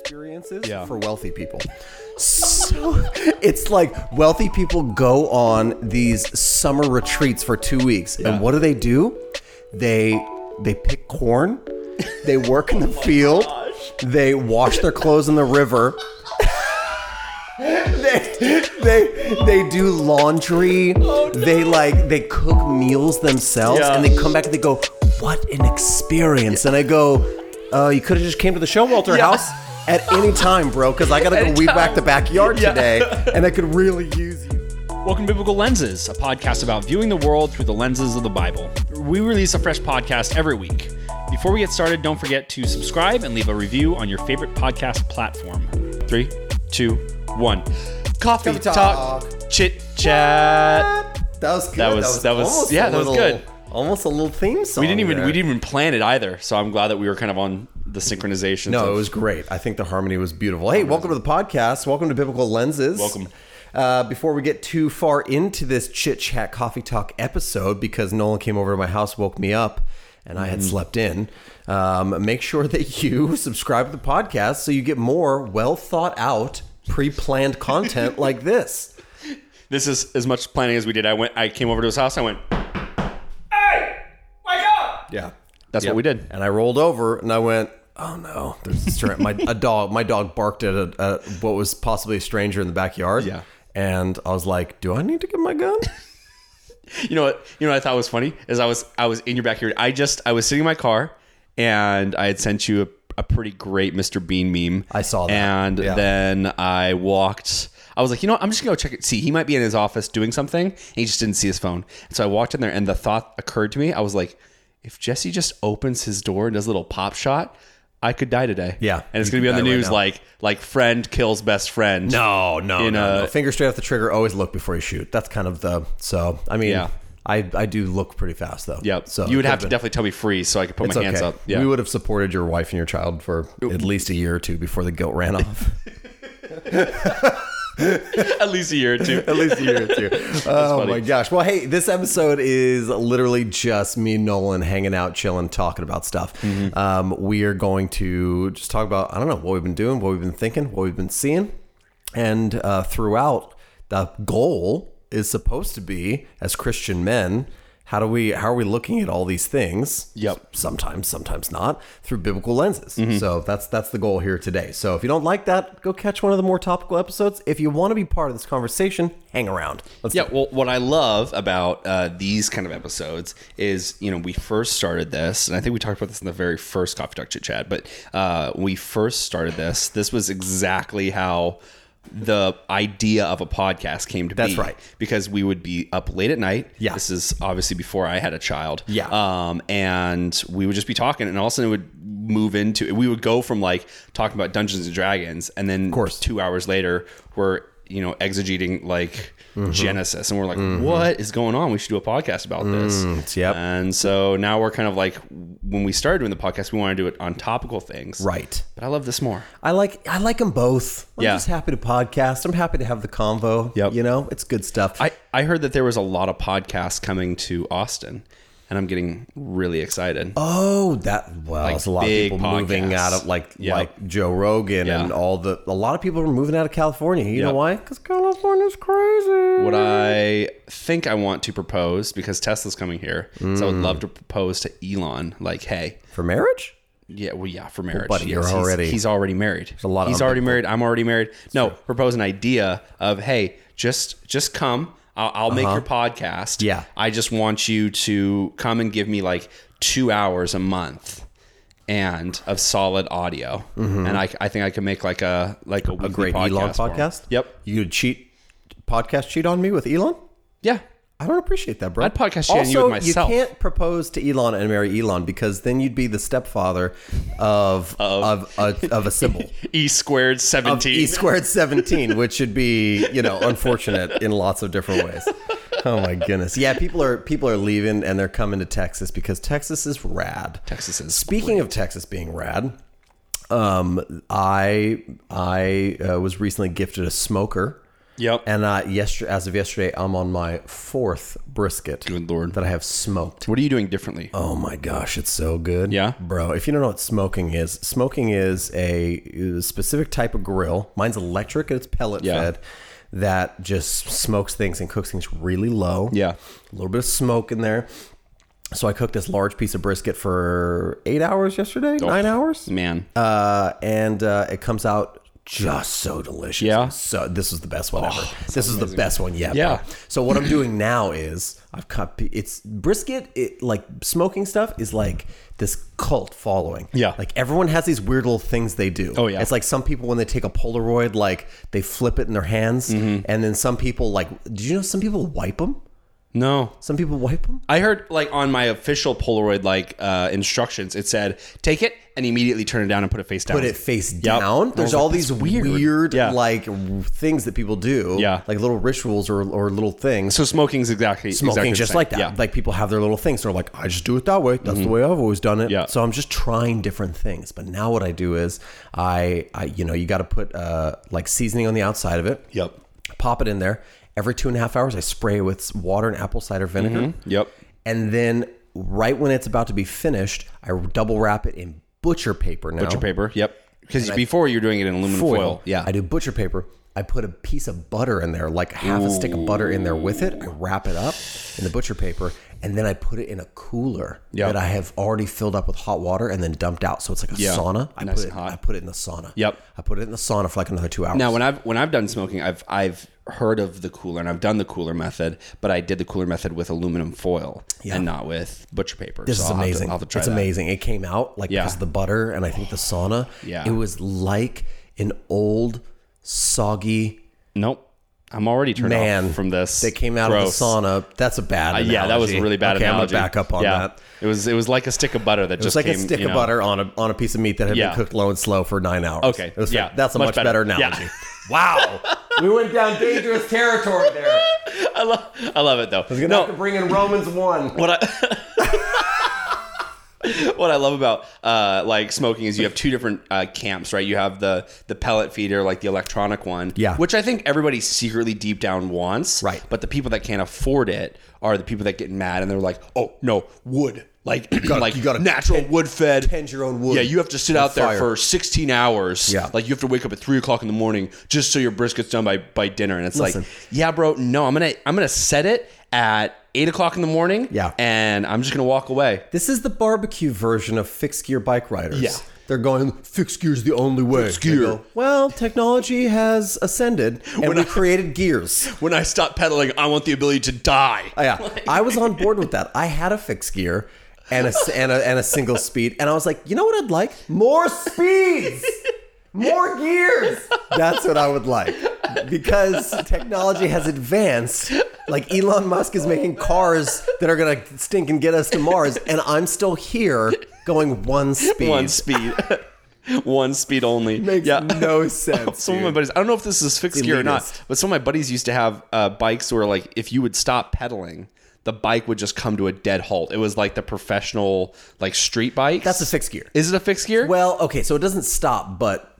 experiences Yeah. for wealthy people. So it's like wealthy people go on these summer retreats for two weeks, Yeah. and what do they do? They they pick corn, they work in the field, they wash their clothes in the river. they, they they do laundry. They like they cook meals themselves, Yeah. and they come back and they go, "What an experience!" And I go, "Uh, you could have just came to the Showalter Yeah. house at any time, bro, because I gotta go weed whack the backyard Yeah. today, and I could really use you." Welcome to Biblical Lenses, a podcast about viewing the world through the lenses of the Bible. We release a fresh podcast every week. Before we get started, don't forget to subscribe and leave a review on your favorite podcast platform. Three, two, one. Coffee, Coffee talk, talk. chit chat. That was good. That was- that was- almost yeah, a that was good. Almost a little theme song. We didn't even there. we didn't even plan it either. So I'm glad that we were kind of on the synchronization. No, it was great. I think the harmony was beautiful. Hey, welcome to the podcast. Welcome to Biblical Lenses. Welcome. Uh, before we get too far into this chit chat coffee talk episode, because Nolan came over to my house, woke me up, and I had Mm-hmm. slept in. Um, make sure that you subscribe to the podcast so you get more well thought out, pre planned content like this. This is as much planning as we did. I went. I came over to his house. I went. Hey, wake up! Yeah, That's what we did. And I rolled over and I went, "Oh no!" There's a stra- my a dog. My dog barked at a, a what was possibly a stranger in the backyard. Yeah. and I was like, "Do I need to get my gun?" You know what? You know what I thought was funny is I was I was in your backyard. I just I was sitting in my car and I had sent you a, a pretty great Mr. Bean meme. I saw that. And Yeah. then I walked. I was like, you know, what? I'm just gonna go check it. See, he might be in his office doing something. And he just didn't see his phone. And so I walked in there, and the thought occurred to me. I was like, if Jesse just opens his door and does a little pop shot, I could die today. Yeah, and it's you gonna be on the die right news like like friend kills best friend. No, no, no, a- no. Finger straight off the trigger. Always look before you shoot. That's kind of the. So I mean, Yeah. I I do look pretty fast though. Yep. So you would have to definitely tell me freeze so I could put my okay. hands up. Yeah. We would have supported your wife and your child for at least a year or two before the guilt ran off. At least a year or two. At least a year or two. oh funny. my gosh. Well, hey, this episode is literally just me and Nolan hanging out, chilling, talking about stuff. Mm-hmm. Um, we are going to just talk about, I don't know, what we've been doing, what we've been thinking, what we've been seeing. And uh, throughout, the goal is supposed to be, as Christian men, how do we how are we looking at all these things? Yep. Sometimes, sometimes not through biblical lenses. Mm-hmm. So that's that's the goal here today. So if you don't like that, go catch one of the more topical episodes. If you want to be part of this conversation, hang around. Let's Yeah, well, what I love about uh, these kind of episodes is, you know, we first started this, and I think we talked about this in the very first Coffee Talk Chit Chat, but uh, we first started this. This was exactly how the idea of a podcast came to That's be. right. Because we would be up late at night. Yeah. This is obviously before I had a child. Yeah. Um, and we would just be talking, and all of a sudden it would move into, we would go from like talking about Dungeons and Dragons, and then of course. two hours later, we're, you know, exegeting like Mm-hmm. Genesis, and we're like, "What is going on? We should do a podcast about this." Mm, yep. And so now we're kind of like, when we started doing the podcast, we want to do it on topical things, Right. But I love this more. I like I like them both. I'm Yeah. just happy to podcast. I'm happy to have the convo. Yep. You know, it's good stuff. I I heard that there was a lot of podcasts coming to Austin, and I'm getting really excited. oh, that well, Like it's a lot of people moving out of like Yep. like Joe Rogan and all the a lot of people are moving out of California. You know why? Because California's crazy. What I think I want to propose because Tesla's coming here, so I Mm. would love to propose to Elon, like, hey, For marriage? Yeah, well, yeah, for marriage. buddy, you're he's- already- he's, already married. a lot of he's already married. I'm already married. No, propose an idea of hey, just just come. I'll, I'll make your podcast. Uh-huh. Yeah. I just want you to come and give me like two hours a month. And of solid audio, and I, I think I can make like a like a, Mm-hmm. A great Elon podcast? Yep. You cheat podcast cheat on me with Elon? Yeah. I don't appreciate that, bro. I'd podcast also, you with myself. You can't propose to Elon and marry Elon because then you'd be the stepfather of of, of, of a symbol. E squared of seventeen. E squared 17, which should be, you know, unfortunate in lots of different ways. Oh my goodness. Yeah, people are people are leaving and they're coming to Texas because Texas is rad. Texas is Speaking of Texas being rad, um, I I uh, was recently gifted a smoker Yep. And uh, yesterday, as of yesterday, I'm on my fourth brisket. Good lord. That I have smoked. What are you doing differently? Oh my gosh, it's so good. Yeah? Bro, if you don't know what smoking is, smoking is a, a specific type of grill. Mine's electric and it's pellet Yeah. fed that just smokes things and cooks things really low. Yeah. A little bit of smoke in there. So I cooked this large piece of brisket for eight hours yesterday, nine hours. Man. Uh, and uh, it comes out just so delicious. Yeah? So this is the best one ever. This is the best one yet. Yeah. bro. So what I'm doing now is I've cut. It's brisket. It like smoking stuff is like this cult following. Yeah. Like everyone has these weird little things they do. Oh, yeah. It's like some people when they take a Polaroid, like they flip it in their hands, Mm-hmm. and then some people like. Did you know some people wipe them? No. Some people wipe them. I heard like on my official Polaroid like uh, instructions, it said take it and immediately turn it down and put it face down. put it face Yep. down. There's all like, these weird, weird. Yeah. like things that people do. Yeah. like little rituals or, or little things. So smoking's exactly Smoking exactly just like that. Yeah. Like people have their little things. They're like, I just do it that way. That's the way I've always done it. Mm-hmm. Yeah. So I'm just trying different things. But now what I do is I, I you know, you got to put uh, like seasoning on the outside of it. Yep. Pop it in there. Every two and a half hours, I spray with water and apple cider vinegar. Mm-hmm. Yep. And then right when it's about to be finished, I double wrap it in butcher paper now. Butcher paper. Yep. Because before you're doing it in aluminum foil. Yeah. I do butcher paper. I put a piece of butter in there, like half a stick of butter in there with it. I wrap it up in the butcher paper, and then I put it in a cooler Yeah. that I have already filled up with hot water and then dumped out. So it's like a Yeah. sauna. I Nice put it. I put it in the sauna. Yep. I put it in the sauna for like another two hours. Now, when I've when I've done smoking, I've I've heard of the cooler and I've done the cooler method, but I did the cooler method with aluminum foil and not with butcher paper. This so is I'll to- amazing. Have to try it's that. amazing. It came out like Yeah. because of the butter and I think the oh, sauna. Yeah. It was like an old soggy Nope. I'm already turned man off from this. They came out Gross. of the sauna. That's a bad. Uh, yeah, that was a really bad okay, analogy. I'm gonna back up on yeah. that. It was it was like a stick of butter that It was just like came, a stick you of know- butter on a on a piece of meat that had Yeah. been cooked low and slow for nine hours. Okay, was- yeah, that's a much, much better, better. Yeah. analogy. Wow, we went down dangerous territory there. I love I love it though. We're gonna No, have to bring in Romans one. what I what I love about uh, like smoking is you have two different uh, camps, right? You have the the pellet feeder, like the electronic one, Yeah. which I think everybody secretly deep down wants, Right. But the people that can't afford it are the people that get mad and they're like, oh no, wood. Like, like you gotta natural tend- wood fed. tend your own wood Yeah, you have to sit out there fire. for 16 hours. Yeah. Like you have to wake up at three o'clock in the morning just so your brisket's done by by dinner. And it's Listen. like, yeah, bro, no, I'm gonna I'm gonna set it at eight o'clock in the morning. Yeah. and I'm just gonna walk away. This is the barbecue version of fixed gear bike riders. Yeah. They're going, fixed gear's the only way. Fixed gear. go, well, technology has ascended and we created gears. When I stop pedaling, I want the ability to die. Oh, yeah, I was on board with that. I had a fixed gear and a, and a and a single speed, and I was like, you know what I'd like? More speeds, more gears. That's what I would like because technology has advanced. Like Elon Musk is making cars that are gonna stink and get us to Mars, and I'm still here going one speed. One speed. One speed only. Makes yeah. no sense. Some of my buddies, I don't know if this is fixed gear or not, but some of my buddies used to have uh, bikes where, like, if you would stop pedaling, the bike would just come to a dead halt. It was like the professional, like, street bike. That's a fixed gear. Is it a fixed gear? Well, okay, so it doesn't stop, but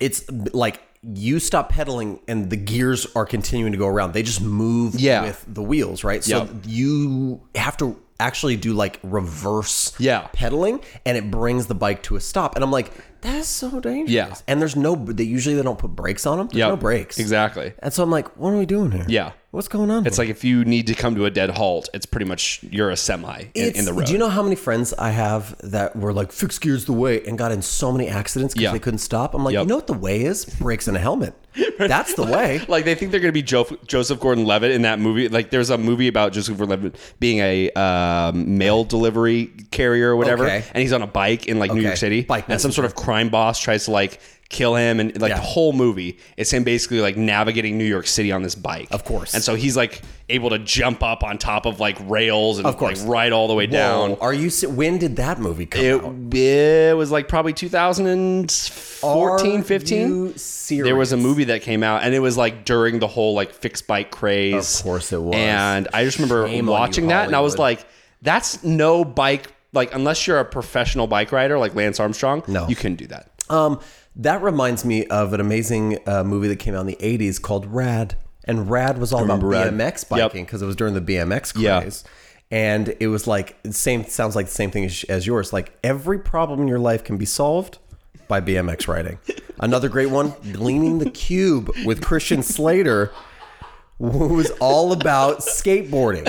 it's like you stop pedaling and the gears are continuing to go around. They just move Yeah. with the wheels, right? So Yep. you have to actually do like reverse Yeah. pedaling and it brings the bike to a stop. And I'm like, that's so dangerous. Yeah. And there's no they usually they don't put brakes on them. There's Yep. no brakes. Exactly. And so I'm like, what are we doing here? Yeah. What's going on? It's like if you need to come to a dead halt, it's pretty much you're a semi in, in the road. Do you know how many friends I have that were like fixed gears the way and got in so many accidents because Yeah. they couldn't stop? I'm like, Yep. you know what the way is? Brakes and a helmet. That's the way. like they think they're going to be jo- Joseph Gordon-Levitt in that movie. Like there's a movie about Joseph Gordon-Levitt being a um, mail delivery carrier or whatever, Okay. and he's on a bike in like New York City, Bike and some sort of crime boss tries to like kill him, and like Yeah. the whole movie, it's him basically like navigating New York City on this bike, Of course. and so he's like able to jump up on top of like rails and Of course. like ride all the way down. Are you? When did that movie come out? It, it was like probably 2014, Are 15. There was a movie that came out, and it was like during the whole like fixed bike craze. Of course it was. And I just remember Shame watching you, that, and I was like, "That's no bike. Like unless you're a professional bike rider like Lance Armstrong, No. you couldn't do that." Um, that reminds me of an amazing uh, movie that came out in the '80s called Rad. and Rad was all about Rad. BMX biking because it was during the BMX Yeah. craze. And it was like same sounds like the same thing as, as yours. Like every problem in your life can be solved by BMX riding. Another great one, Gleaming the Cube with Christian Slater, was all about skateboarding.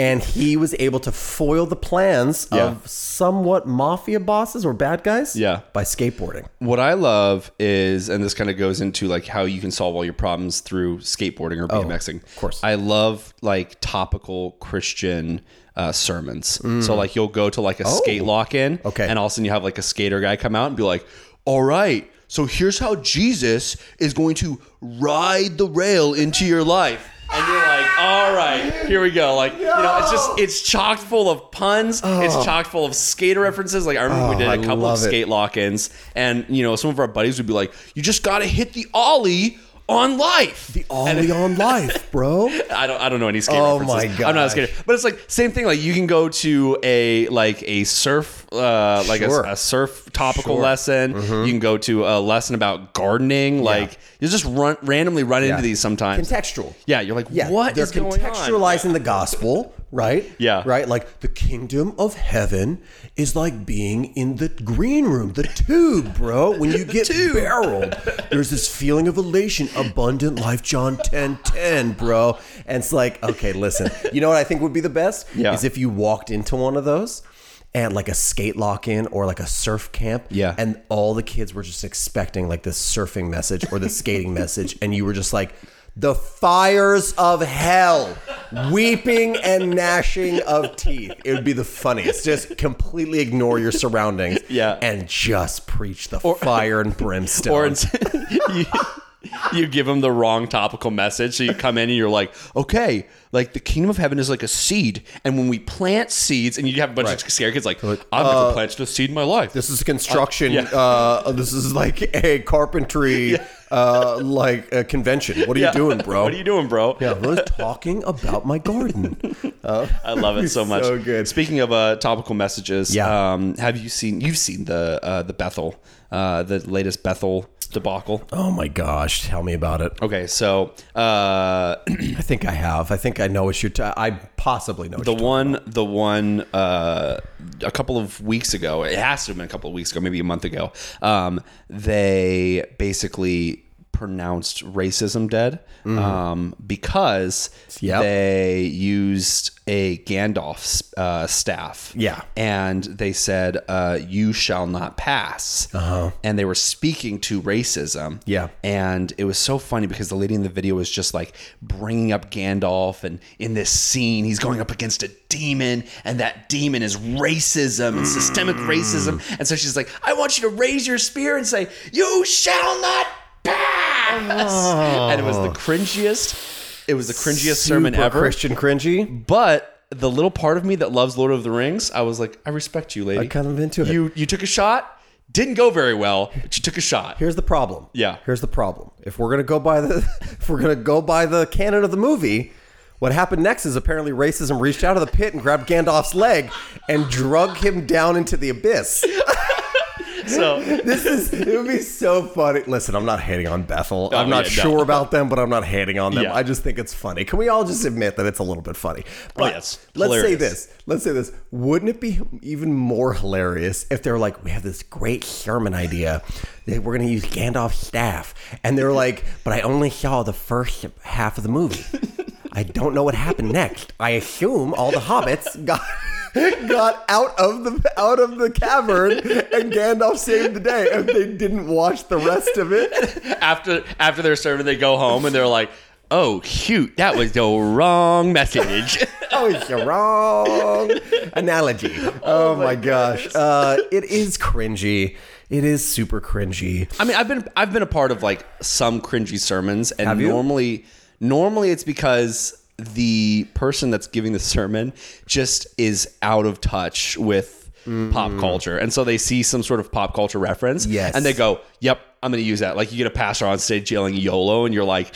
And he was able to foil the plans Yeah. of somewhat mafia bosses or bad guys Yeah. by skateboarding. What I love is, and this kind of goes into like how you can solve all your problems through skateboarding or BMXing. Of Oh, course. I love like topical Christian uh, sermons. So like you'll go to like a skate lock in, Mm. Oh. Okay. and all of a sudden you have like a skater guy come out and be like, "All right, so here's how Jesus is going to ride the rail into your life." And you're like, all right, here we go. Like, you know, it's just, it's chock full of puns. It's oh. chock full of skater references. Like, I remember we oh, did a couple of love it. skate lock ins, and, you know, some of our buddies would be like, you just got to hit the Ollie on life. The Ollie on life, bro. I don't I don't know any skate Oh references. my I'm not a skater. But it's like same thing. Like you can go to a like a surf uh like Sure. a, a surf topical Sure. lesson. You can go to a lesson about gardening. Like you just run randomly run into these sometimes. Contextual. yeah, you're like, Yeah, what they're is going on? contextualizing the gospel, right? Yeah. right. Like the kingdom of heaven is like being in the green room, the tube, bro. When you get barreled, there's this feeling of elation, abundant life. John 10, 10, bro. And it's like, okay, listen. You know what I think would be the best? Yeah. Is if you walked into one of those. And like a skate lock in or like a surf camp. Yeah. And all the kids were just expecting like this surfing message or the skating message. And you were just like, the fires of hell, weeping and gnashing of teeth. It would be the funniest. Just completely ignore your surroundings. Yeah. And just preach the fire and brimstone. Or you, give them the wrong topical message. So you come in and you're like, okay, like the kingdom of heaven is like a seed. And when we plant seeds, and you have a bunch of scare kids like, I've never planted a seed in my life. this is construction. yeah. uh, this is like a carpentry, uh, like a convention. What are Yeah. you doing, bro? What are you doing, bro? Yeah, I was talking about my garden. I love it so much. So good. Speaking of uh, topical messages, Yeah. um, have you seen? You've seen the uh, the Bethel, uh, the latest Bethel debacle. Oh my gosh, tell me about it. Okay, so uh, I think I have. I think I know what you're. T- I possibly know. What the one, the one, uh, a couple of weeks ago, it has to have been a couple of weeks ago, maybe a month ago. Um, they basically pronounced racism dead um, because Mm-hmm. Yep. they used a Gandalf uh, staff. Yeah. and they said, uh, "You shall not pass." Uh-huh. And they were speaking to racism. Yeah. and it was so funny because the lady in the video was just like bringing up Gandalf, and in this scene, he's going up against a demon, and that demon is racism and systemic racism. And so she's like, "I want you to raise your spear and say, you shall not pass." Oh. And it was the cringiest. It was the cringiest sermon Super ever. Christian cringy. But the little part of me that loves Lord of the Rings, I was like, I respect you, lady. I kind of into it. You you took a shot, didn't go very well, but you took a shot. Here's the problem. Yeah. Here's the problem. If we're gonna go by the if we're gonna go by the canon of the movie, what happened next is apparently racism reached out of the pit and grabbed Gandalf's leg and drug him down into the abyss. So This is it would be so funny. Listen, I'm not hating on Bethel. I'm not yeah, no. sure about them, but I'm not hating on them. Yeah. I just think it's funny. Can we all just admit that it's a little bit funny? Oh, but yes. let's say this. Let's say this. Wouldn't it be even more hilarious if they're like, we have this great sermon idea that we're going to use Gandalf's staff, and they're like, but I only saw the first half of the movie. I don't know what happened next. I assume all the hobbits got got out of the out of the cavern and Gandalf saved the day and they didn't watch the rest of it. after after their sermon, they go home and they're like, "Oh shoot, that was the wrong message." Oh, it's the wrong analogy. Oh, my, gosh. Uh, it is cringy. It is super cringy. I mean, I've been I've been a part of like some cringy sermons, and normally normally it's because the person that's giving the sermon just is out of touch with pop mm. culture, and so they see some sort of pop culture reference, Yes. and they go, "Yep, I'm going to use that." Like you get a pastor on stage yelling YOLO, and you're like.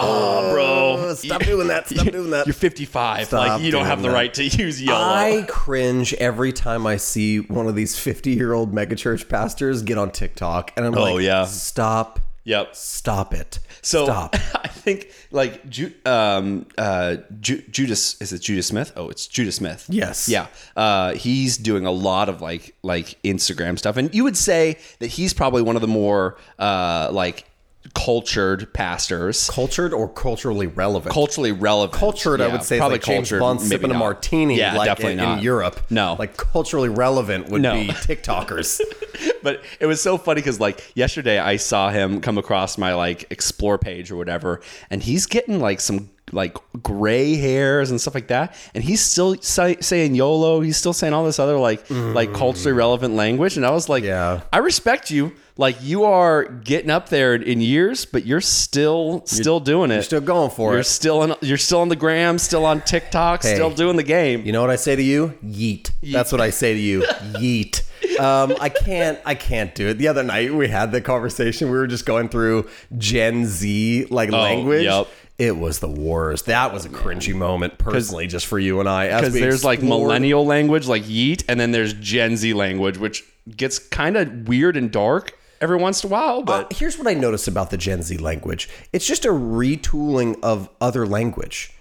Oh, bro! Oh, stop doing that. Stop doing that. You're 55. Stop like you don't have the that. right to use YOLO. I cringe every time I see one of these 50 year old megachurch pastors get on TikTok. And I'm oh, like, Oh, yeah. stop. Yep. Stop it. So Stop. I think like Ju- um uh Ju- Judah is it Judah Smith? Oh, it's Judah Smith. Yes. Yeah. Uh he's doing a lot of like like Instagram stuff and you would say that he's probably one of the more uh like cultured pastors. Cultured or culturally relevant? Culturally relevant. cultured, I would say, probably like James cultured, Bond sipping a martini, Yeah, like definitely in, not. in Europe. No. like culturally relevant would No. be TikTokers. but it was so funny because like yesterday I saw him come across my like explore page or whatever, and he's getting like some like gray hairs and stuff like that, and he's still say, saying YOLO. He's still saying all this other like like culturally relevant language, and I was like, Yeah. I respect you. Like you are getting up there in years, but you're still still doing it. You're still going for you're it. Still on. You're still on the gram. Still on TikTok. Still doing the game. You know what I say to you? Yeet. That's what I say to you. Yeet. Um, I can't. I can't do it. The other night we had the conversation. We were just going through Gen Z like language. yep. It was the worst. That was a cringy moment, personally, just for you and I. because there's like millennial language like yeet and then there's gen z language which gets kind of weird and dark every once in a while Uh, but here's what I noticed about the Gen Z language. It's just a retooling of other language.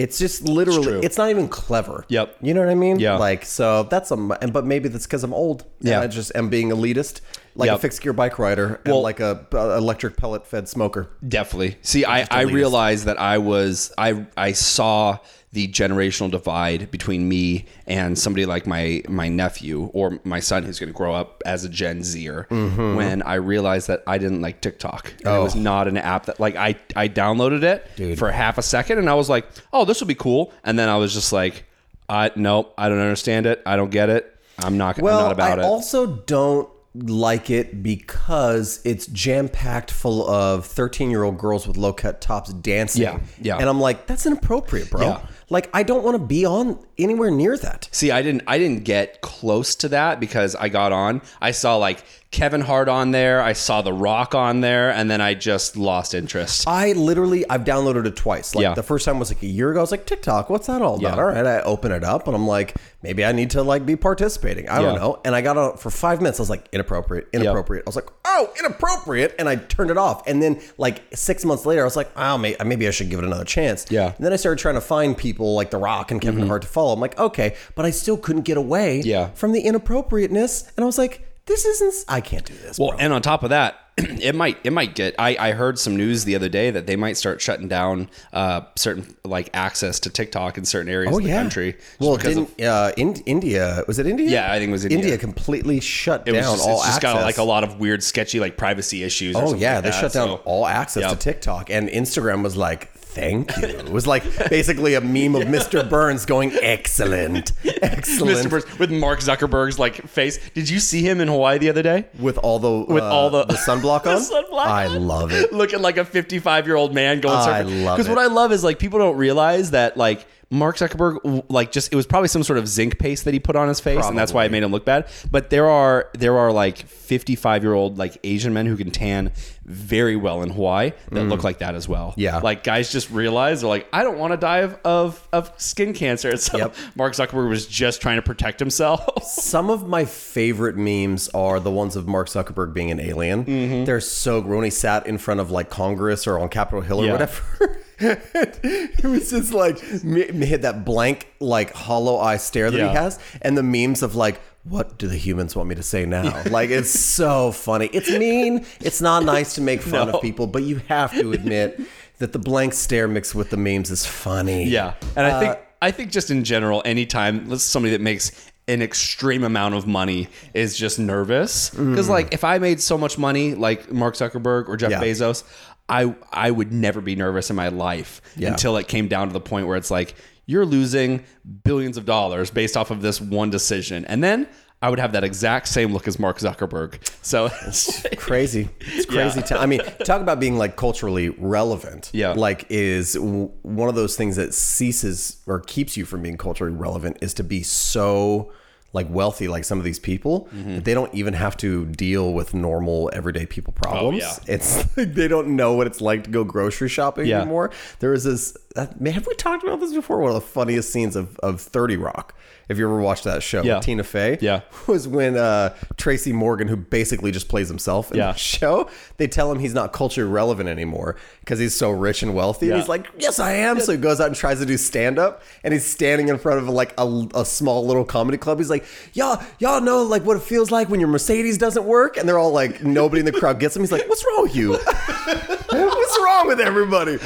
It's just literally. true. It's, not even clever. Yep. You know what I mean? Yeah. Like so. That's a. And but maybe that's because I'm old. Yeah. And I just am being elitist, like a fixed gear bike rider, and Well- like a, a electric pellet fed smoker. definitely see i i realized that i was i i saw the generational divide between me and somebody like my my nephew or my son who's going to grow up as a gen zer Mm-hmm. when i realized that i didn't like tiktok and it Oh. was not an app that like i i downloaded it for half a second and i was like oh this will be cool and then i was just like i nope i don't understand it i don't get it i'm not Well, i'm not about it. I it also don't like it because it's jam packed full of 13 year old girls with low cut tops dancing. Yeah, yeah. And I'm like, that's inappropriate, bro. Yeah. Like, I don't want to be on anywhere near that. See, I didn't I didn't get close to that because I got on. I saw like Kevin Hart on there, I saw The Rock on there, and then I just lost interest. I literally, I've downloaded it twice. Like Yeah. the first time was like a year ago. I was like, TikTok, what's that all about? Yeah. All right, I open it up and I'm like, maybe I need to like be participating. I don't Yeah. know. And I got on it for five minutes. I was like, inappropriate, inappropriate. I was like, oh, inappropriate, and I turned it off. And then like six months later, I was like, oh, may- maybe I should give it another chance. Yeah. Mm-hmm. And then I started trying to find people like The Rock and Kevin Hart to follow. I'm like, okay, but I still couldn't get away Yeah. from the inappropriateness. And I was like, this isn't. I can't do this. Well, bro. and on top of that, it might it might get. I, I heard some news the other day that they might start shutting down uh, certain like access to TikTok in certain areas of the country. Well, didn't of- uh, in, India was it India? Yeah, I think it was India. india completely shut it down just, all it's just access. got like a lot of weird, sketchy like privacy issues. oh yeah, like they that, shut down so- all access to TikTok, and Instagram was like, "Thank you." It was like basically a meme of Mr. Burns going, "Excellent, excellent," Mr. Burns with Mark Zuckerberg's like face. Did you see him in Hawaii the other day? with all the with uh, all the- sunblock on. sunblock I on. love it. looking like a 55 year old man going I surfing. love Because what. I love is like people don't realize that like Mark Zuckerberg like just it was probably some sort of zinc paste that he put on his face and that's why it made him look bad. But there are there are like 55 year old like Asian men who can tan very well in Hawaii that look like that as well. Mm. Yeah. like guys just realize they're like I don't want to die of, of of skin cancer. So Yep. Mark Zuckerberg was just trying to protect himself. Some of my favorite memes are the ones of Mark Zuckerberg being an alien. Mm-hmm. They're so when he sat in front of like Congress or on Capitol Hill or Yeah. whatever. it was just like me- hit that blank like hollow eye stare that Yeah. he has, and the memes of like. What do the humans want me to say now? Like it's so funny. It's mean. It's not nice to make fun No. of people, but you have to admit that the blank stare mixed with the memes is funny. Yeah, and I Uh, think I think just in general, anytime let's somebody that makes an extreme amount of money is just nervous because like if I made so much money like Mark Zuckerberg or Jeff Mm. Yeah. Bezos, I I would never be nervous in my life Yeah. until it came down to the point where it's like you're losing billions of dollars based off of this one decision, and then. I would have that exact same look as Mark Zuckerberg. So it's crazy. It's crazy. I mean, talk about being like culturally relevant. Yeah. Like is w- one of those things that ceases or keeps you from being culturally relevant is to be so like wealthy like some of these people Mm-hmm. that they don't even have to deal with normal everyday people problems. Oh, yeah. It's like they don't know what it's like to go grocery shopping Yeah. anymore. There was this uh, have we talked about this before? One of the funniest scenes of, of 30 Rock. If you ever watched that show, Yeah. Tina Fey, Yeah. was when uh, Tracy Morgan, who basically just plays himself in Yeah. the show, they tell him he's not culture relevant anymore because he's so rich and wealthy. And he's like, "Yes, I am." So he goes out and tries to do stand up, and he's standing in front of like a, a small little comedy club. He's like, "Y'all, y'all know like what it feels like when your Mercedes doesn't work," and they're all like, nobody in the crowd gets him. He's like, "What's wrong with you? What's wrong with everybody?"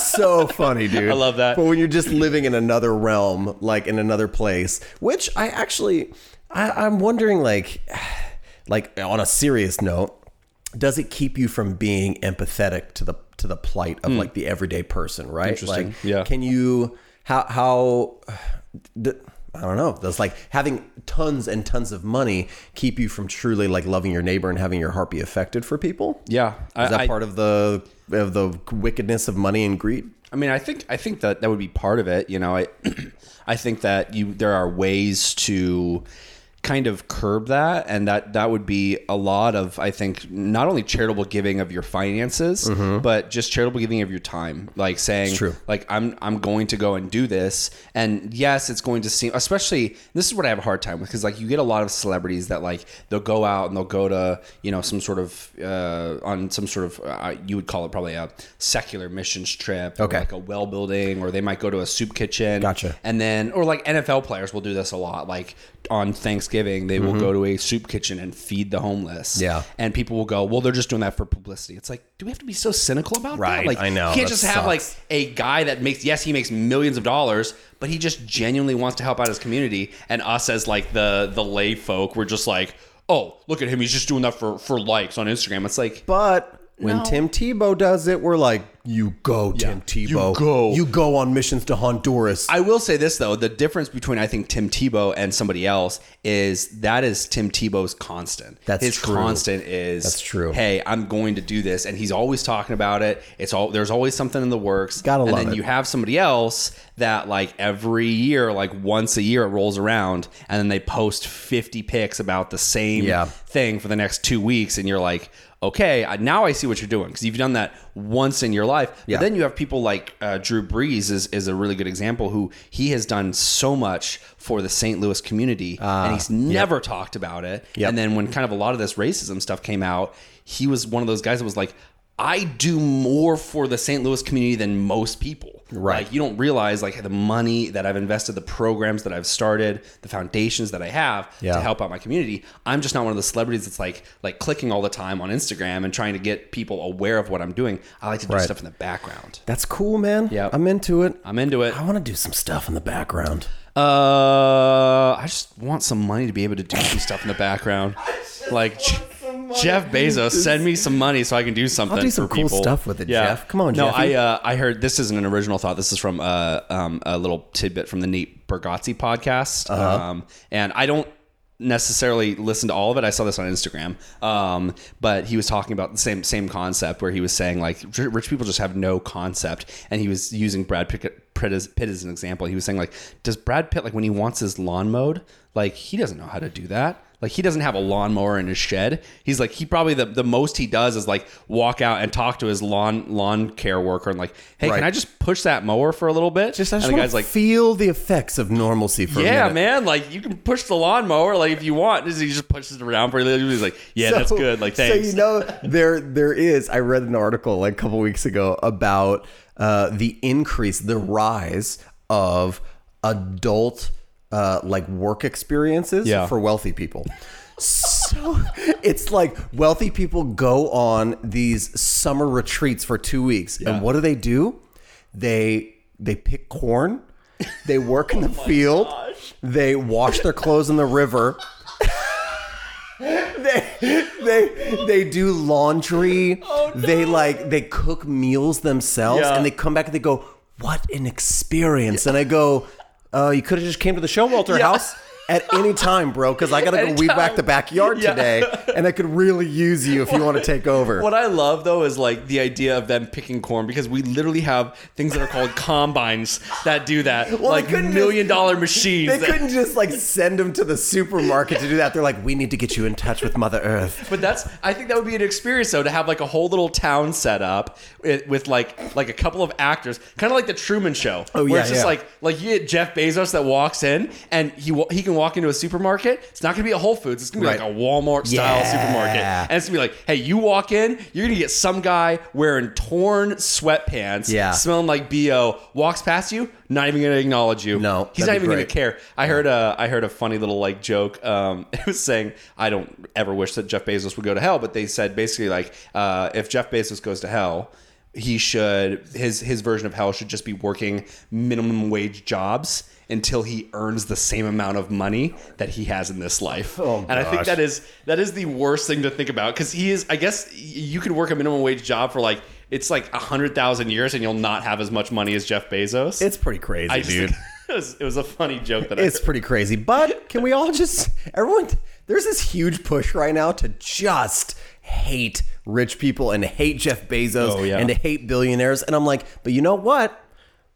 So funny, dude. I love that. But when you're just living in another realm, like in another place, which I actually, I, I'm wondering, like, like on a serious note, does it keep you from being empathetic to the to the plight of hmm. like the everyday person, right? Interesting. Like, Yeah. Can you how how I don't know. Does like having tons and tons of money keep you from truly like loving your neighbor and having your heart be affected for people? Yeah, Is that I, part of the of the wickedness of money and greed? I mean, I think I think that that would be part of it. You know, I I think that you there are ways to kind of curb that and that that would be a lot of i think not only charitable giving of your finances but just charitable giving of your time like saying true. like i'm i'm going to go and do this and yes it's going to seem especially this is what i have a hard time with because like you get a lot of celebrities that like they'll go out and they'll go to you know some sort of uh on some sort of uh, you would call it probably a secular missions trip Okay. like a well building or they might go to a soup kitchen Gotcha. and then or like nfl players will do this a lot like on thanksgiving they will go to a soup kitchen and feed the homeless. Mm-hmm. Yeah. and people will go well they're just doing that for publicity. It's like do we have to be so cynical about Right, that like I know, you can't just have like a guy that makes yes he makes millions of dollars but he just genuinely wants to help out his community. And us as like the the lay folk we're just like oh look at him. He's just doing that for for likes on instagram. It's like But when No. Tim Tebow does it, we're like, you go, Tim Tebow. you go. You go on missions to Honduras. I will say this though: the difference between I think Tim Tebow and somebody else is that is Tim Tebow's constant. That's his true. constant is That's true. Hey, I'm going to do this, and he's always talking about it. It's all there's always something in the works. Gotta and love then it. you have somebody else that like every year, like once a year, it rolls around, and then they post 50 pics about the same Yeah. thing for the next two weeks, and you're like. Okay, I- now I see what you're doing because you've done that once in your life. But Yeah. then you have people like uh, Drew Brees is, is a really good example who he has done so much for the St. Louis community and he's never talked about it. Yep. And then when kind of a lot of this racism stuff came out, he was one of those guys that was like, I do more for the St. Louis community than most people. Right. Like you don't realize like the money that I've invested, the programs that I've started, the foundations that I have Yeah. to help out my community. I'm just not one of the celebrities that's like like clicking all the time on Instagram and trying to get people aware of what I'm doing. I like to do Right. stuff in the background. That's cool, man. Yeah. I'm into it. I'm into it. I want to do some stuff in the background. Uh, I just want some money to be able to do some stuff in the background. Like J- Jeff Bezos, send me some money so I can do something. I'll do some for cool people. stuff with it, Jeff. Come on, Jeff. no, Jeffy. I uh, I heard this isn't an original thought. This is from uh, um, a little tidbit from the Nate Bargatze podcast. Uh-huh. Um, and I don't necessarily listen to all of it. I saw this on Instagram. Um, but he was talking about the same same concept where he was saying like rich people just have no concept, and he was using Brad Pitt, Pitt, as, Pitt as an example. He was saying like, does Brad Pitt like when he wants his lawn mowed, like he doesn't know how to do that. Like he doesn't have a lawnmower in his shed. He's like he probably the, the most he does is like walk out and talk to his lawn lawn care worker and like, hey, Right. can I just push that mower for a little bit? Just I just and the want guy's to like, feel the effects of normalcy for a yeah, minute. man. Like you can push the lawnmower, like if you want. He just pushes it around for a little. Bit. He's like, yeah, that's So- good. Like thanks. So you know there there is. I read an article like a couple weeks ago about uh, the increase, the rise of adult uh, like work experiences Yeah. for wealthy people. So it's like wealthy people go on these summer retreats for two weeks, and what do they do? They they pick corn, they work in the field, they wash their clothes in the river, they they they do laundry. They like they cook meals themselves, Yeah. and they come back and they go, "What an experience!" And I go, "Uh, you could have just came to the Showalter Yeah. house." At any time, bro, because I got to go weed whack the backyard Yeah. today, and I could really use you if you want to take over. What I love though is like the idea of them picking corn because we literally have things that are called combines that do that, they like million just- dollar machines. They that- couldn't just like send them to the supermarket to do that. They're like, we need to get you in touch with Mother Earth. But that's I think that would be an experience though to have like a whole little town set up with, with like like a couple of actors, kind of like the Truman Show. Oh, where yeah, it's just yeah. like like you get Jeff Bezos that walks in and he he can walk into a supermarket. It's not gonna be a Whole Foods. It's gonna be Right. like a Walmart style Yeah. supermarket, and it's gonna be like, hey, you walk in, you're gonna get some guy wearing torn sweatpants, Yeah. smelling like bo, walks past you, not even gonna acknowledge you. No, he's that'd not be even great. gonna care. I heard a I heard a funny little like joke. Um, it was saying I don't ever wish that Jeff Bezos would go to hell, but they said basically like uh, if Jeff Bezos goes to hell, he should his his version of hell should just be working minimum wage jobs until he earns the same amount of money that he has in this life. Oh, and I think that is that is the worst thing to think about because he is. I guess you could work a minimum wage job for like it's like a hundred thousand years and you'll not have as much money as Jeff Bezos. It's pretty crazy, I dude. think it was, it was a funny joke that I It's pretty crazy. But can we all just everyone there's this huge push right now to just hate rich people and hate Jeff Bezos Oh, yeah. and to hate billionaires. And I'm like, but you know what?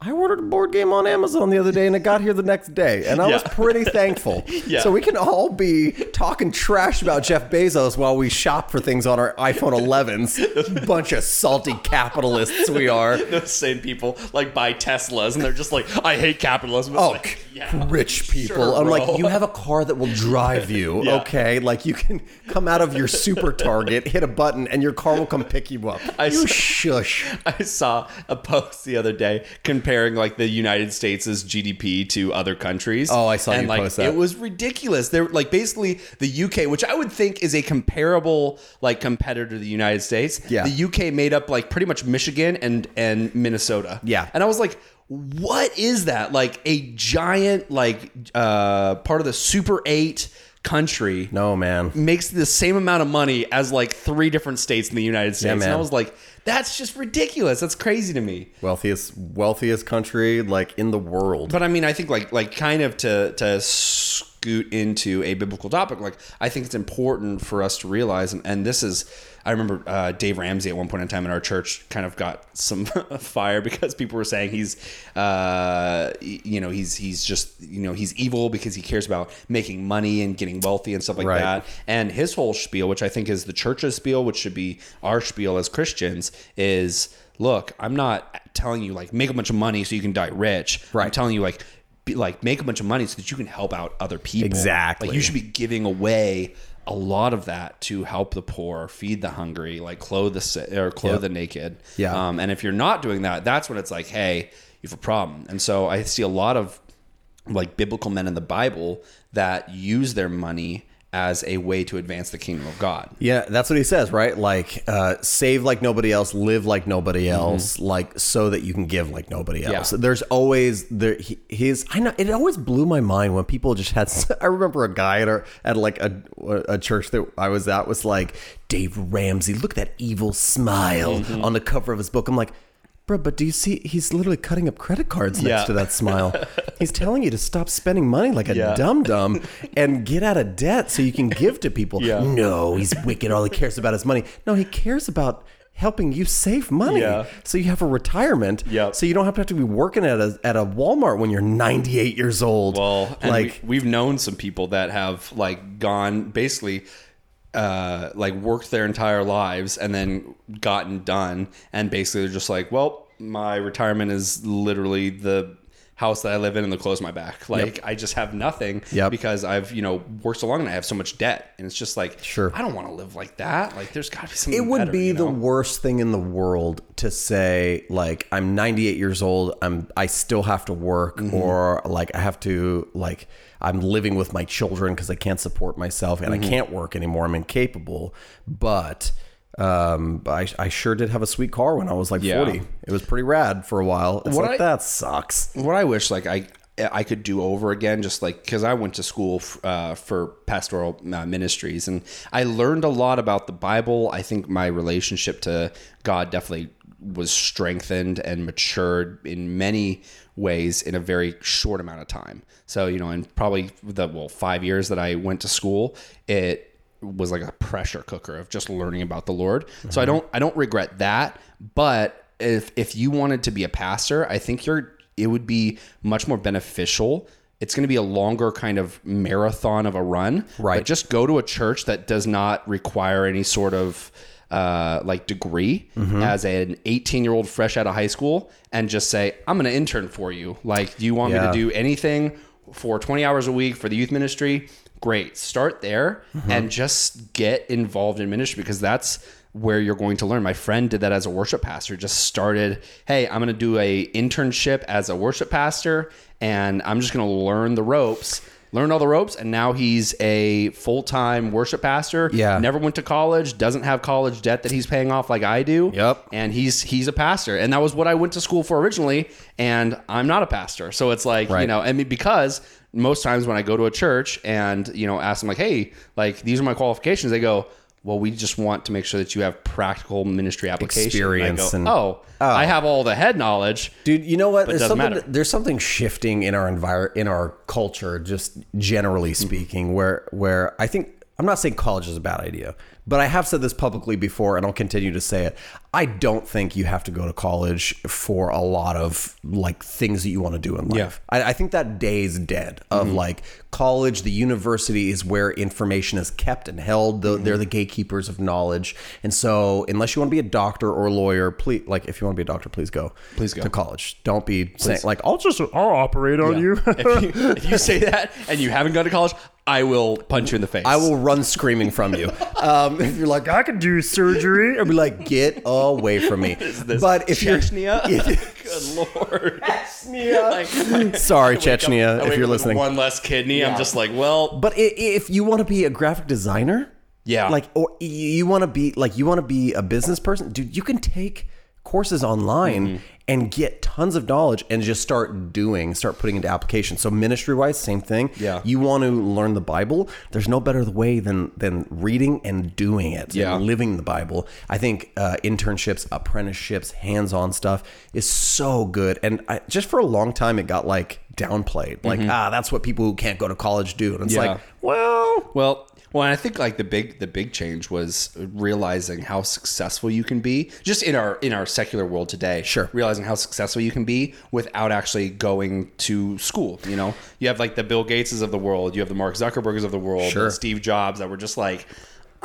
I ordered a board game on Amazon the other day and it got here the next day. And I was pretty thankful. Yeah. So we can all be talking trash about Jeff Bezos while we shop for things on our iPhone 11s. Bunch of salty capitalists we are. those same people like buy Teslas and they're just like, I hate capitalism. It's Oh, like, yeah. rich people. Sure, I'm like, you have a car that will drive you, Yeah. okay? Like you can come out of your super target, hit a button, and your car will come pick you up. I you s- shush. I saw a post the other day comparing like the United States' GDP to other countries. Oh, I saw and, you like, post that. It was ridiculous. They're like basically the UK, which I would think is a comparable like competitor to the United States. Yeah. The UK made up like pretty much Michigan and and Minnesota. Yeah. And I was like, what is that? Like a giant like uh part of the Super 8 country No, man. makes the same amount of money as like three different states in the United States. and I was like, that's just ridiculous. That's crazy to me. Wealthiest, wealthiest country like in the world. But I mean, I think like like kind of to to scoot into a biblical topic, like I think it's important for us to realize, and, and this is. I remember uh, Dave Ramsey at one point in time in our church kind of got some fire because people were saying he's, uh, you know, he's he's just you know he's evil because he cares about making money and getting wealthy and stuff like Right. that. And his whole spiel, which I think is the church's spiel, which should be our spiel as Christians, is look, I'm not telling you like make a bunch of money so you can die rich. I'm Right. telling you like be, like make a bunch of money so that you can help out other people. Exactly. Like you should be giving away a lot of that to help the poor, feed the hungry, like clothe the sick or clothe Yep. the naked. Yeah. Um, and if you're not doing that, that's when it's like, hey, you have a problem. And so I see a lot of like biblical men in the Bible that use their money as a way to advance the kingdom of God. Yeah, that's what he says, right? Like, uh, save like nobody else, live like nobody else, like so that you can give like nobody Mm-hmm. Yeah. else. There's always there. he- His I know it always blew my mind when people just had. I remember a guy at a, at like a a church that I was at was like Dave Ramsey. Look at that evil smile Mm-hmm. on the cover of his book. I'm like. Bro, but do you see? He's literally cutting up credit cards next Yeah. to that smile. He's telling you to stop spending money like a Yeah. dum dum and get out of debt so you can give to people. Yeah. No, he's wicked. All he cares about is money. No, he cares about helping you save money. Yeah. So you have a retirement. Yep. So you don't have to have to be working at a at a Walmart when you're 98 years old. Well, like we, we've known some people that have like gone basically uh, like worked their entire lives and then gotten done, and basically they're just like, well, my retirement is literally the house that I live in and the clothes on my back. Like I just have nothing Yep. because I've you know worked so long and I have so much debt, and it's just like, Sure. I don't want to live like that. Like there's got to be something. it would better, be you the worst thing in the world to say like I'm 98 years old. I'm I still have to work Mm-hmm. or like I have to like I'm living with my children because I can't support myself and Mm-hmm. I can't work anymore. I'm incapable. But um, I, I sure did have a sweet car when I was like Yeah. 40. It was pretty rad for a while. It's What like I- that sucks. what I wish like I I could do over again just like because I went to school f- uh, for pastoral uh, ministries and I learned a lot about the Bible. I think my relationship to God definitely was strengthened and matured in many ways in a very short amount of time. So, you know, in probably the well, 5 years that I went to school, it was like a pressure cooker of just learning about the Lord. So I don't I don't regret that, but if if you wanted to be a pastor, I think you're it would be much more beneficial. It's going to be a longer kind of marathon of a run. Right. But just go to a church that does not require any sort of uh, like degree as an 18 year old fresh out of high school and just say, I'm going to intern for you. Like, do you want me to do anything for 20 hours a week for the youth ministry? Great. Start there mm-hmm. and just get involved in ministry because that's where you're going to learn. My friend did that as a worship pastor. Just started, hey, I'm going to do a internship as a worship pastor and I'm just going to learn the ropes. Learned all the ropes, and now he's a full time worship pastor. Yeah. never went to college, doesn't have college debt that he's paying off like I do. Yep. and he's he's a pastor, and that was what I went to school for originally. And I'm not a pastor, so it's like you know, I mean, because most times when I go to a church and you know ask them like, hey, like these are my qualifications, they go, well, we just want to make sure that you have practical ministry application. Experience And I and- go, oh, I have all the head knowledge. Dude, you know what? There's something matter. there's something shifting in our envir- in our culture, just generally Mm-hmm. speaking, where where I think I'm not saying college is a bad idea, but I have said this publicly before, and I'll continue to say it. I don't think you have to go to college for a lot of like things that you want to do in life. Yeah. Mm-hmm. I, I think that day is dead. Of like college, the university is where information is kept and held. The, Mm-hmm. They're the gatekeepers of knowledge, and so unless you want to be a doctor or a lawyer, please, like if you want to be a doctor, please go. Please go. to college. Don't be saying like I'll just I'll operate on you. if, you, if you say that and you haven't gone to college, I will punch you in the face. I will run screaming from you. Um, if you're like I can do surgery, I'll be like get away from me. This But if you're Chechnya, good lord, Like, sorry I wake up- Chechnya, I if wake you're up with listening. one less kidney. I'm just like, well, But if you want to be a graphic designer, Yeah. like or you want to be like you want to be a business person, dude, you can take courses online Mm-hmm. And get tons of knowledge and just start doing, start putting into application. So ministry wise, same thing. Yeah. You want to learn the Bible, there's no better way than than reading and doing it. Yeah. And living the Bible. I think uh, internships, apprenticeships, hands-on stuff is so good. And I, just for a long time, it got like downplayed. Like ah, that's what people who can't go to college do. And it's Mm-hmm. Yeah. like, well, Well, well, and I think like the big the big change was realizing how successful you can be just in our in our secular world today. Sure. realizing how successful you can be without actually going to school. You know, you have like the Bill Gateses of the world, you have the Mark Zuckerbergs of the world, Sure. Steve Jobs that were just like,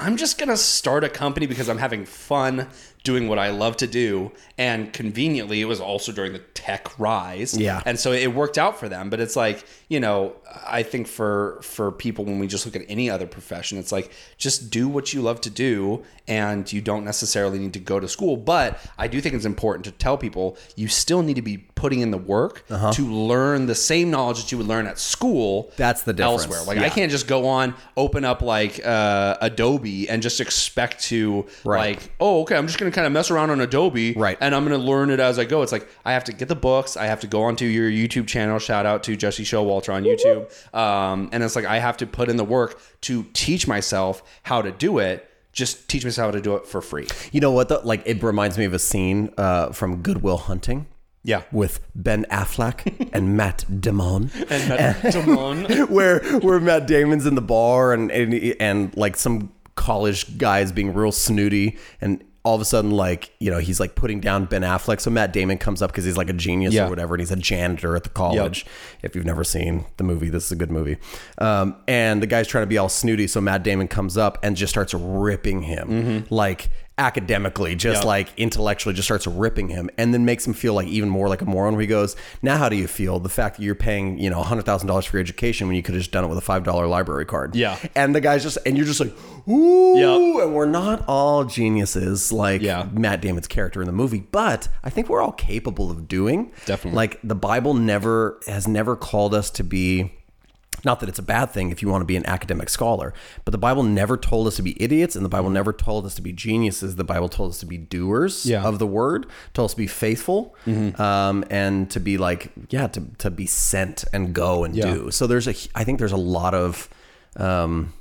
I'm just gonna start a company because I'm having fun doing what I love to do, and conveniently, it was also during the tech rise. Yeah. and so it worked out for them but it's like you know i think for for people when we just look at any other profession it's like just do what you love to do and you don't necessarily need to go to school but i do think it's important to tell people you still need to be putting in the work Uh-huh. to learn the same knowledge that you would learn at school That's the difference. elsewhere like i can't just go on open up like uh, adobe and just expect to Right. like oh okay i'm just gonna kind of mess around on adobe Right. and I'm going to learn it as I go. It's like I have to get the books. I have to go onto your YouTube channel. Shout out to Jesse Showalter on YouTube. Um, and it's like I have to put in the work to teach myself how to do it. Just teach myself how to do it for free. You know what? Though? Like it reminds me of a scene uh, from Good Will Hunting Yeah. with Ben Affleck and Matt Damon, And Matt Damon. where where Matt Damon's in the bar and and, and like some college guys being real snooty and. All of a sudden, like you know, he's like putting down Ben Affleck. So Matt Damon comes up because he's like a genius Yeah. or whatever, and he's a janitor at the college. If you've never seen the movie, this is a good movie. Um, and the guy's trying to be all snooty, so Matt Damon comes up and just starts ripping him, like academically, just Yeah. like intellectually, just starts ripping him, and then makes him feel like even more like a moron. Where he goes, "Now, how do you feel? The fact that you're paying, you know, hundred thousand dollars for your education when you could have just done it with a five dollar library card." Yeah. and the guy's just, and you're just like, "Ooh," Yep. and we're not all geniuses like Yeah. Matt Damon's character in the movie, but I think we're all capable of doing. Definitely. Like the Bible never has never called us to be not that it's a bad thing if you want to be an academic scholar, but the Bible never told us to be idiots and the Bible never told us to be geniuses. The Bible told us to be doers Yeah. of the word, told us to be faithful, um, and to be like, yeah, to, to be sent and go and Yeah. do. So there's a, I think there's a lot of, um,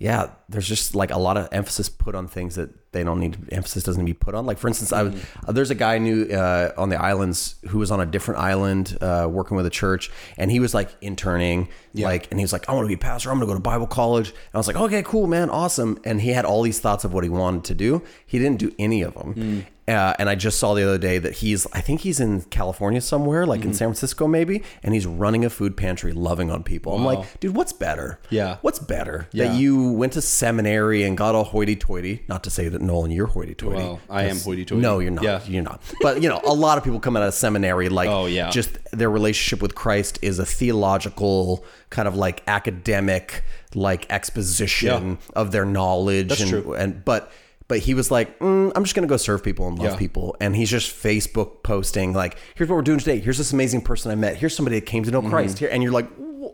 yeah, there's just like a lot of emphasis put on things that they don't need emphasis doesn't need to be put on. Like for instance, I was, uh, there's a guy I knew uh, on the islands who was on a different island uh, working with a church, and he was like interning, like, and he was like, I want to be a pastor. I'm going to go to Bible college. And I was like, okay, cool, man, awesome. And he had all these thoughts of what he wanted to do. He didn't do any of them. Uh, and I just saw the other day that he's, I think he's in California somewhere, like in San Francisco maybe, and he's running a food pantry, loving on people. I'm like, dude, what's better? Yeah. What's better? Yeah. That you went to seminary and got all hoity-toity. Not to say that Nolan, you're hoity-toity. Well, I am hoity-toity. No, you're not. Yeah. You're not. But you know, a lot of people come out of seminary like, Oh, yeah. just their relationship with Christ is a theological kind of like academic like exposition of their knowledge. That's and, true. and but. But he was like, mm, I'm just going to go serve people and love Yeah. people. And he's just Facebook posting, like, here's what we're doing today. Here's this amazing person I met. Here's somebody that came to know Christ. Here. And you're like, "Wh-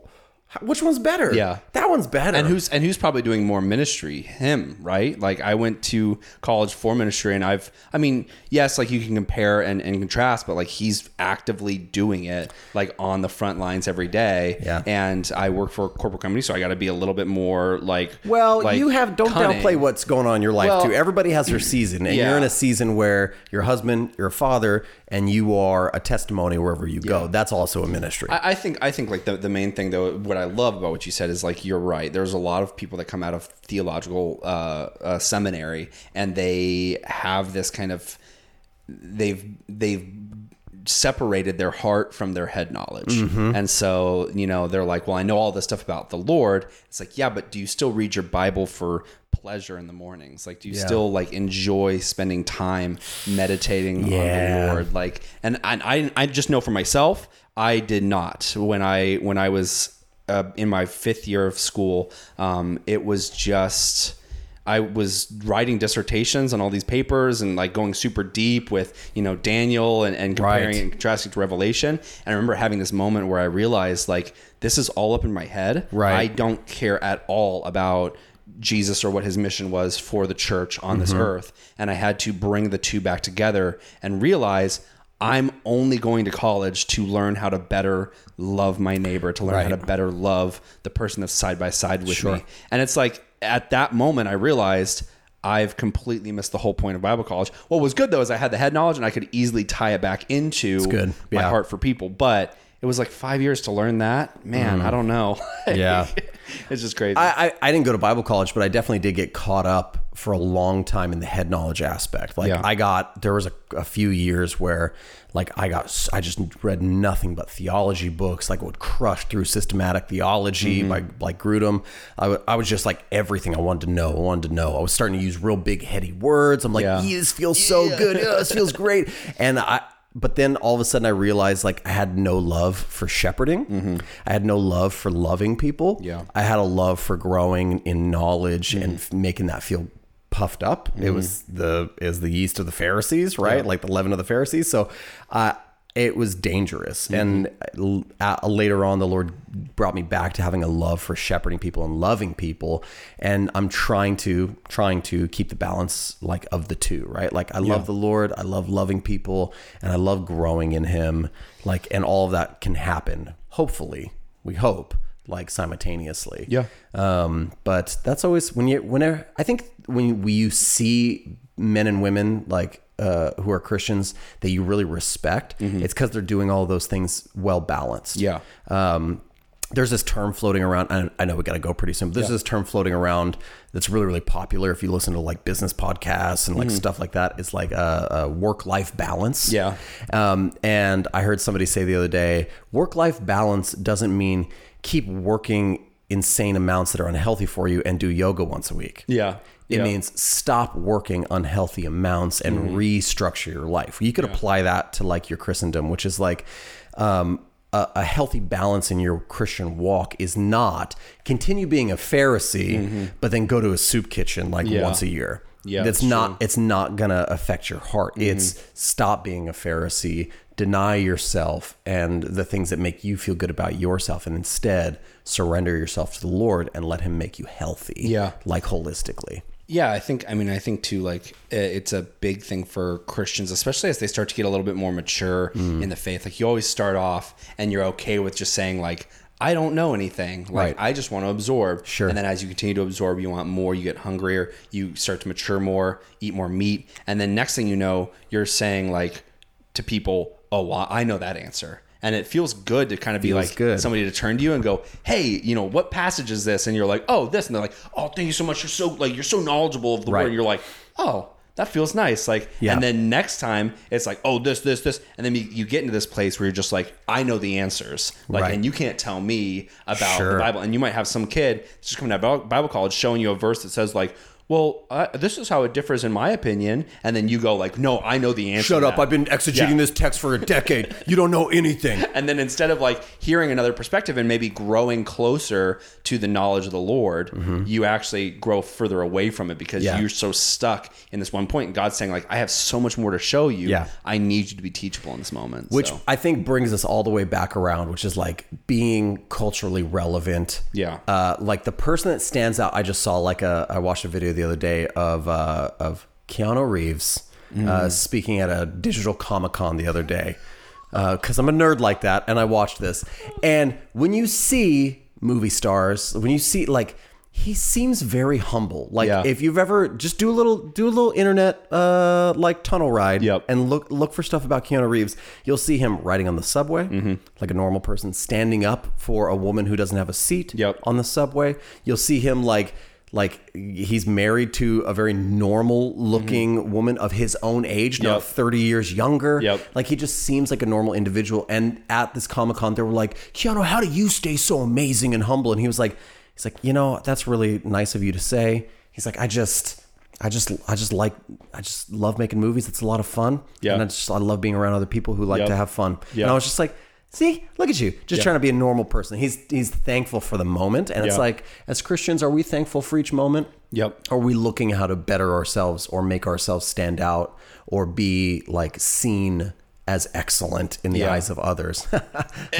which one's better? Yeah. That one's better. and who's and who's probably doing more ministry him right like i went to college for ministry and i've i mean yes like you can compare and, and contrast but like he's actively doing it like on the front lines every day Yeah. and i work for a corporate company so i got to be a little bit more like Well, like, you have don't cunning. downplay what's going on in your life Well, too. Everybody has their season, and yeah. you're in a season where you're husband, you're father, and you are a testimony wherever you go. That's also a ministry. I I think I think like the, the main thing though what I love about what you said is like you're right. There's a lot of people that come out of theological uh, uh, seminary and they have this kind of they've they've separated their heart from their head knowledge. Mm-hmm. And so, you know, they're like, well, I know all this stuff about the Lord. It's like, yeah, but do you still read your Bible for pleasure in the mornings? Like, do you Yeah. still like enjoy spending time meditating on the Lord? Like, and I, I, I just know for myself, I did not when I, when I was uh, in my fifth year of school, um, it was just, I was writing dissertations on all these papers and like going super deep with you know Daniel and, and comparing Right. and contrasting to Revelation. And I remember having this moment where I realized like this is all up in my head. Right. I don't care at all about Jesus or what his mission was for the church on this mm-hmm. earth. And I had to bring the two back together and realize I'm only going to college to learn how to better love my neighbor, to learn how to better love the person that's side by side with me. And it's like at that moment I realized I've completely missed the whole point of Bible college. What was good though is I had the head knowledge and I could easily tie it back into good. my heart for people. But it was like five years to learn that. Man, I don't know. Mm. Yeah. it's just crazy. I, I, I didn't go to Bible college, but I definitely did get caught up for a long time in the head knowledge aspect. Like Yeah. I got, there was a, a few years where like I got, I just read nothing but theology books, like would crush through systematic theology mm-hmm. by like Grudem. I I was just like everything I wanted to know. I wanted to know. I was starting to use real big heady words. I'm like, Yeah. "Yeah, this feels so good. Yeah, this feels great. And I, but then all of a sudden I realized like I had no love for shepherding. Mm-hmm. I had no love for loving people. Yeah. I had a love for growing in knowledge mm-hmm. and f- making that feel puffed up. It was the is the yeast of the Pharisees, right? Like the leaven of the Pharisees. So, uh, it was dangerous. And uh, later on, the Lord brought me back to having a love for shepherding people and loving people. And I'm trying to trying to keep the balance like of the two, right? Like I love the Lord, I love loving people, and I love growing in Him. Like, and all of that can happen. Hopefully, we hope like simultaneously. Yeah. Um, but that's always when you whenever I think when we you see men and women like uh, who are Christians that you really respect, it's because they're doing all those things well balanced. Yeah. Um, there's this term floating around. I, I know we got to go pretty soon. But there's this term floating around that's really, really popular. If you listen to like business podcasts and like stuff like that, it's like a, a work-life balance. Yeah. Um, and I heard somebody say the other day, work-life balance doesn't mean keep working insane amounts that are unhealthy for you and do yoga once a week. yeah. It yeah. means stop working unhealthy amounts and Mm-hmm. restructure your life. You could apply that to like your Christendom, which is like um, a, a healthy balance in your Christian walk is not continue being a Pharisee, but then go to a soup kitchen like Mm-hmm. Yeah. once a year. Yeah, that's not. It's not gonna affect your heart. Mm-hmm. It's stop being a Pharisee, deny yourself and the things that make you feel good about yourself, and instead surrender yourself to the Lord and let Him make you healthy. Yeah. like holistically. Yeah, I think. I mean, I think too. Like, it's a big thing for Christians, especially as they start to get a little bit more mature Mm. in the faith. Like, you always start off and you're okay with just saying like, I don't know anything. Like Right. I just want to absorb. Sure. And then as you continue to absorb, you want more. You get hungrier. You start to mature more. Eat more meat. And then next thing you know, you're saying like to people, "Oh, well, I know that answer." And it feels good to kind of be Feels like good. somebody to turn to you and go, "Hey, you know what passage is this?" And you're like, "Oh, this." And they're like, "Oh, thank you so much. You're so like you're so knowledgeable of the Right. word." And you're like, "Oh." That feels nice. Like, Yeah. and then next time it's like, oh, this, this, this, and then you, you get into this place where you're just like, I know the answers, like, Right. and you can't tell me about Sure. the Bible. And you might have some kid just coming out of Bible college showing you a verse that says like, well, uh, this is how it differs in my opinion, and then you go like, no, I know the answer. Shut up! that. I've been exegeting Yeah. this text for a decade. You don't know anything. And then instead of like hearing another perspective and maybe growing closer to the knowledge of the Lord, you actually grow further away from it because Mm-hmm. Yeah. you're so stuck in this one point. And God's saying like, I have so much more to show you. Yeah. I need you to be teachable in this moment. Which So, I think brings us all the way back around, which is like being culturally relevant. Yeah. Uh, like the person that stands out, I just saw like a, I watched a video the other day of, uh, of Keanu Reeves uh, speaking at a digital Comic Con the other day. Because I'm a nerd like that, and I watched this. And when you see movie stars, when you see like, he seems very humble. Like Yeah. if you've ever just do a little do a little internet uh like tunnel ride Yep. and look look for stuff about Keanu Reeves. You'll see him riding on the subway Mm-hmm. like a normal person, standing up for a woman who doesn't have a seat Yep. on the subway. You'll see him like like he's married to a very normal looking woman of his own age, not Mm-hmm. Yep. 30 years younger. Yep. Like he just seems like a normal individual. And at this Comic Con, they were like, Keanu, how do you stay so amazing and humble? And he was like, he's like, you know, that's really nice of you to say. He's like, I just, I just, I just like, I just love making movies. It's a lot of fun. Yeah. And I just, I love being around other people who like Yep. to have fun. Yep. And I was just like, see, look at you, just trying to be a normal person. He's, he's thankful for the moment. And it's like, as Christians, are we thankful for each moment? Yep. Are we looking how to better ourselves or make ourselves stand out or be like seen as excellent in the Yeah. eyes of others? I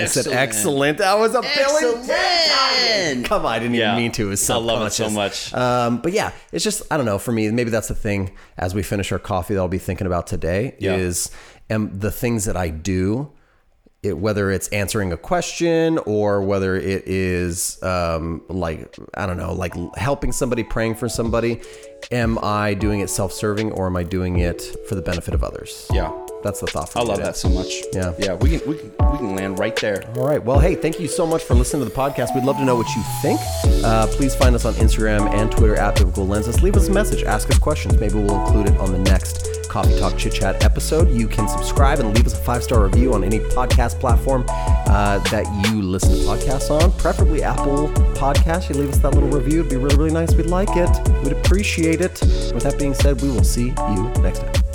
said Excellent. excellent. That was a Billy Excellent. Come on, I didn't Yeah. even mean to. It was I love it so much. Um, but yeah, it's just I don't know. For me, maybe that's the thing. As we finish our coffee, that I'll be thinking about today Yeah. is um, the things that I do. It, whether it's answering a question or whether it is um, like I don't know, like helping somebody, praying for somebody, am I doing it self-serving or am I doing it for the benefit of others? Yeah. That's the thought. For I love today. that so much. Yeah. Yeah. We can, we can, we can land right there. All right. Well, hey, thank you so much for listening to the podcast. We'd love to know what you think. Uh, please find us on Instagram and Twitter at Biblical Lenses. Leave us a message. Ask us questions. Maybe we'll include it on the next Coffee Talk Chit Chat episode. You can subscribe and leave us a five star review on any podcast platform uh, that you listen to podcasts on, preferably Apple Podcasts. You leave us that little review. It'd be really, really nice. We'd like it. We'd appreciate it. With that being said, we will see you next time.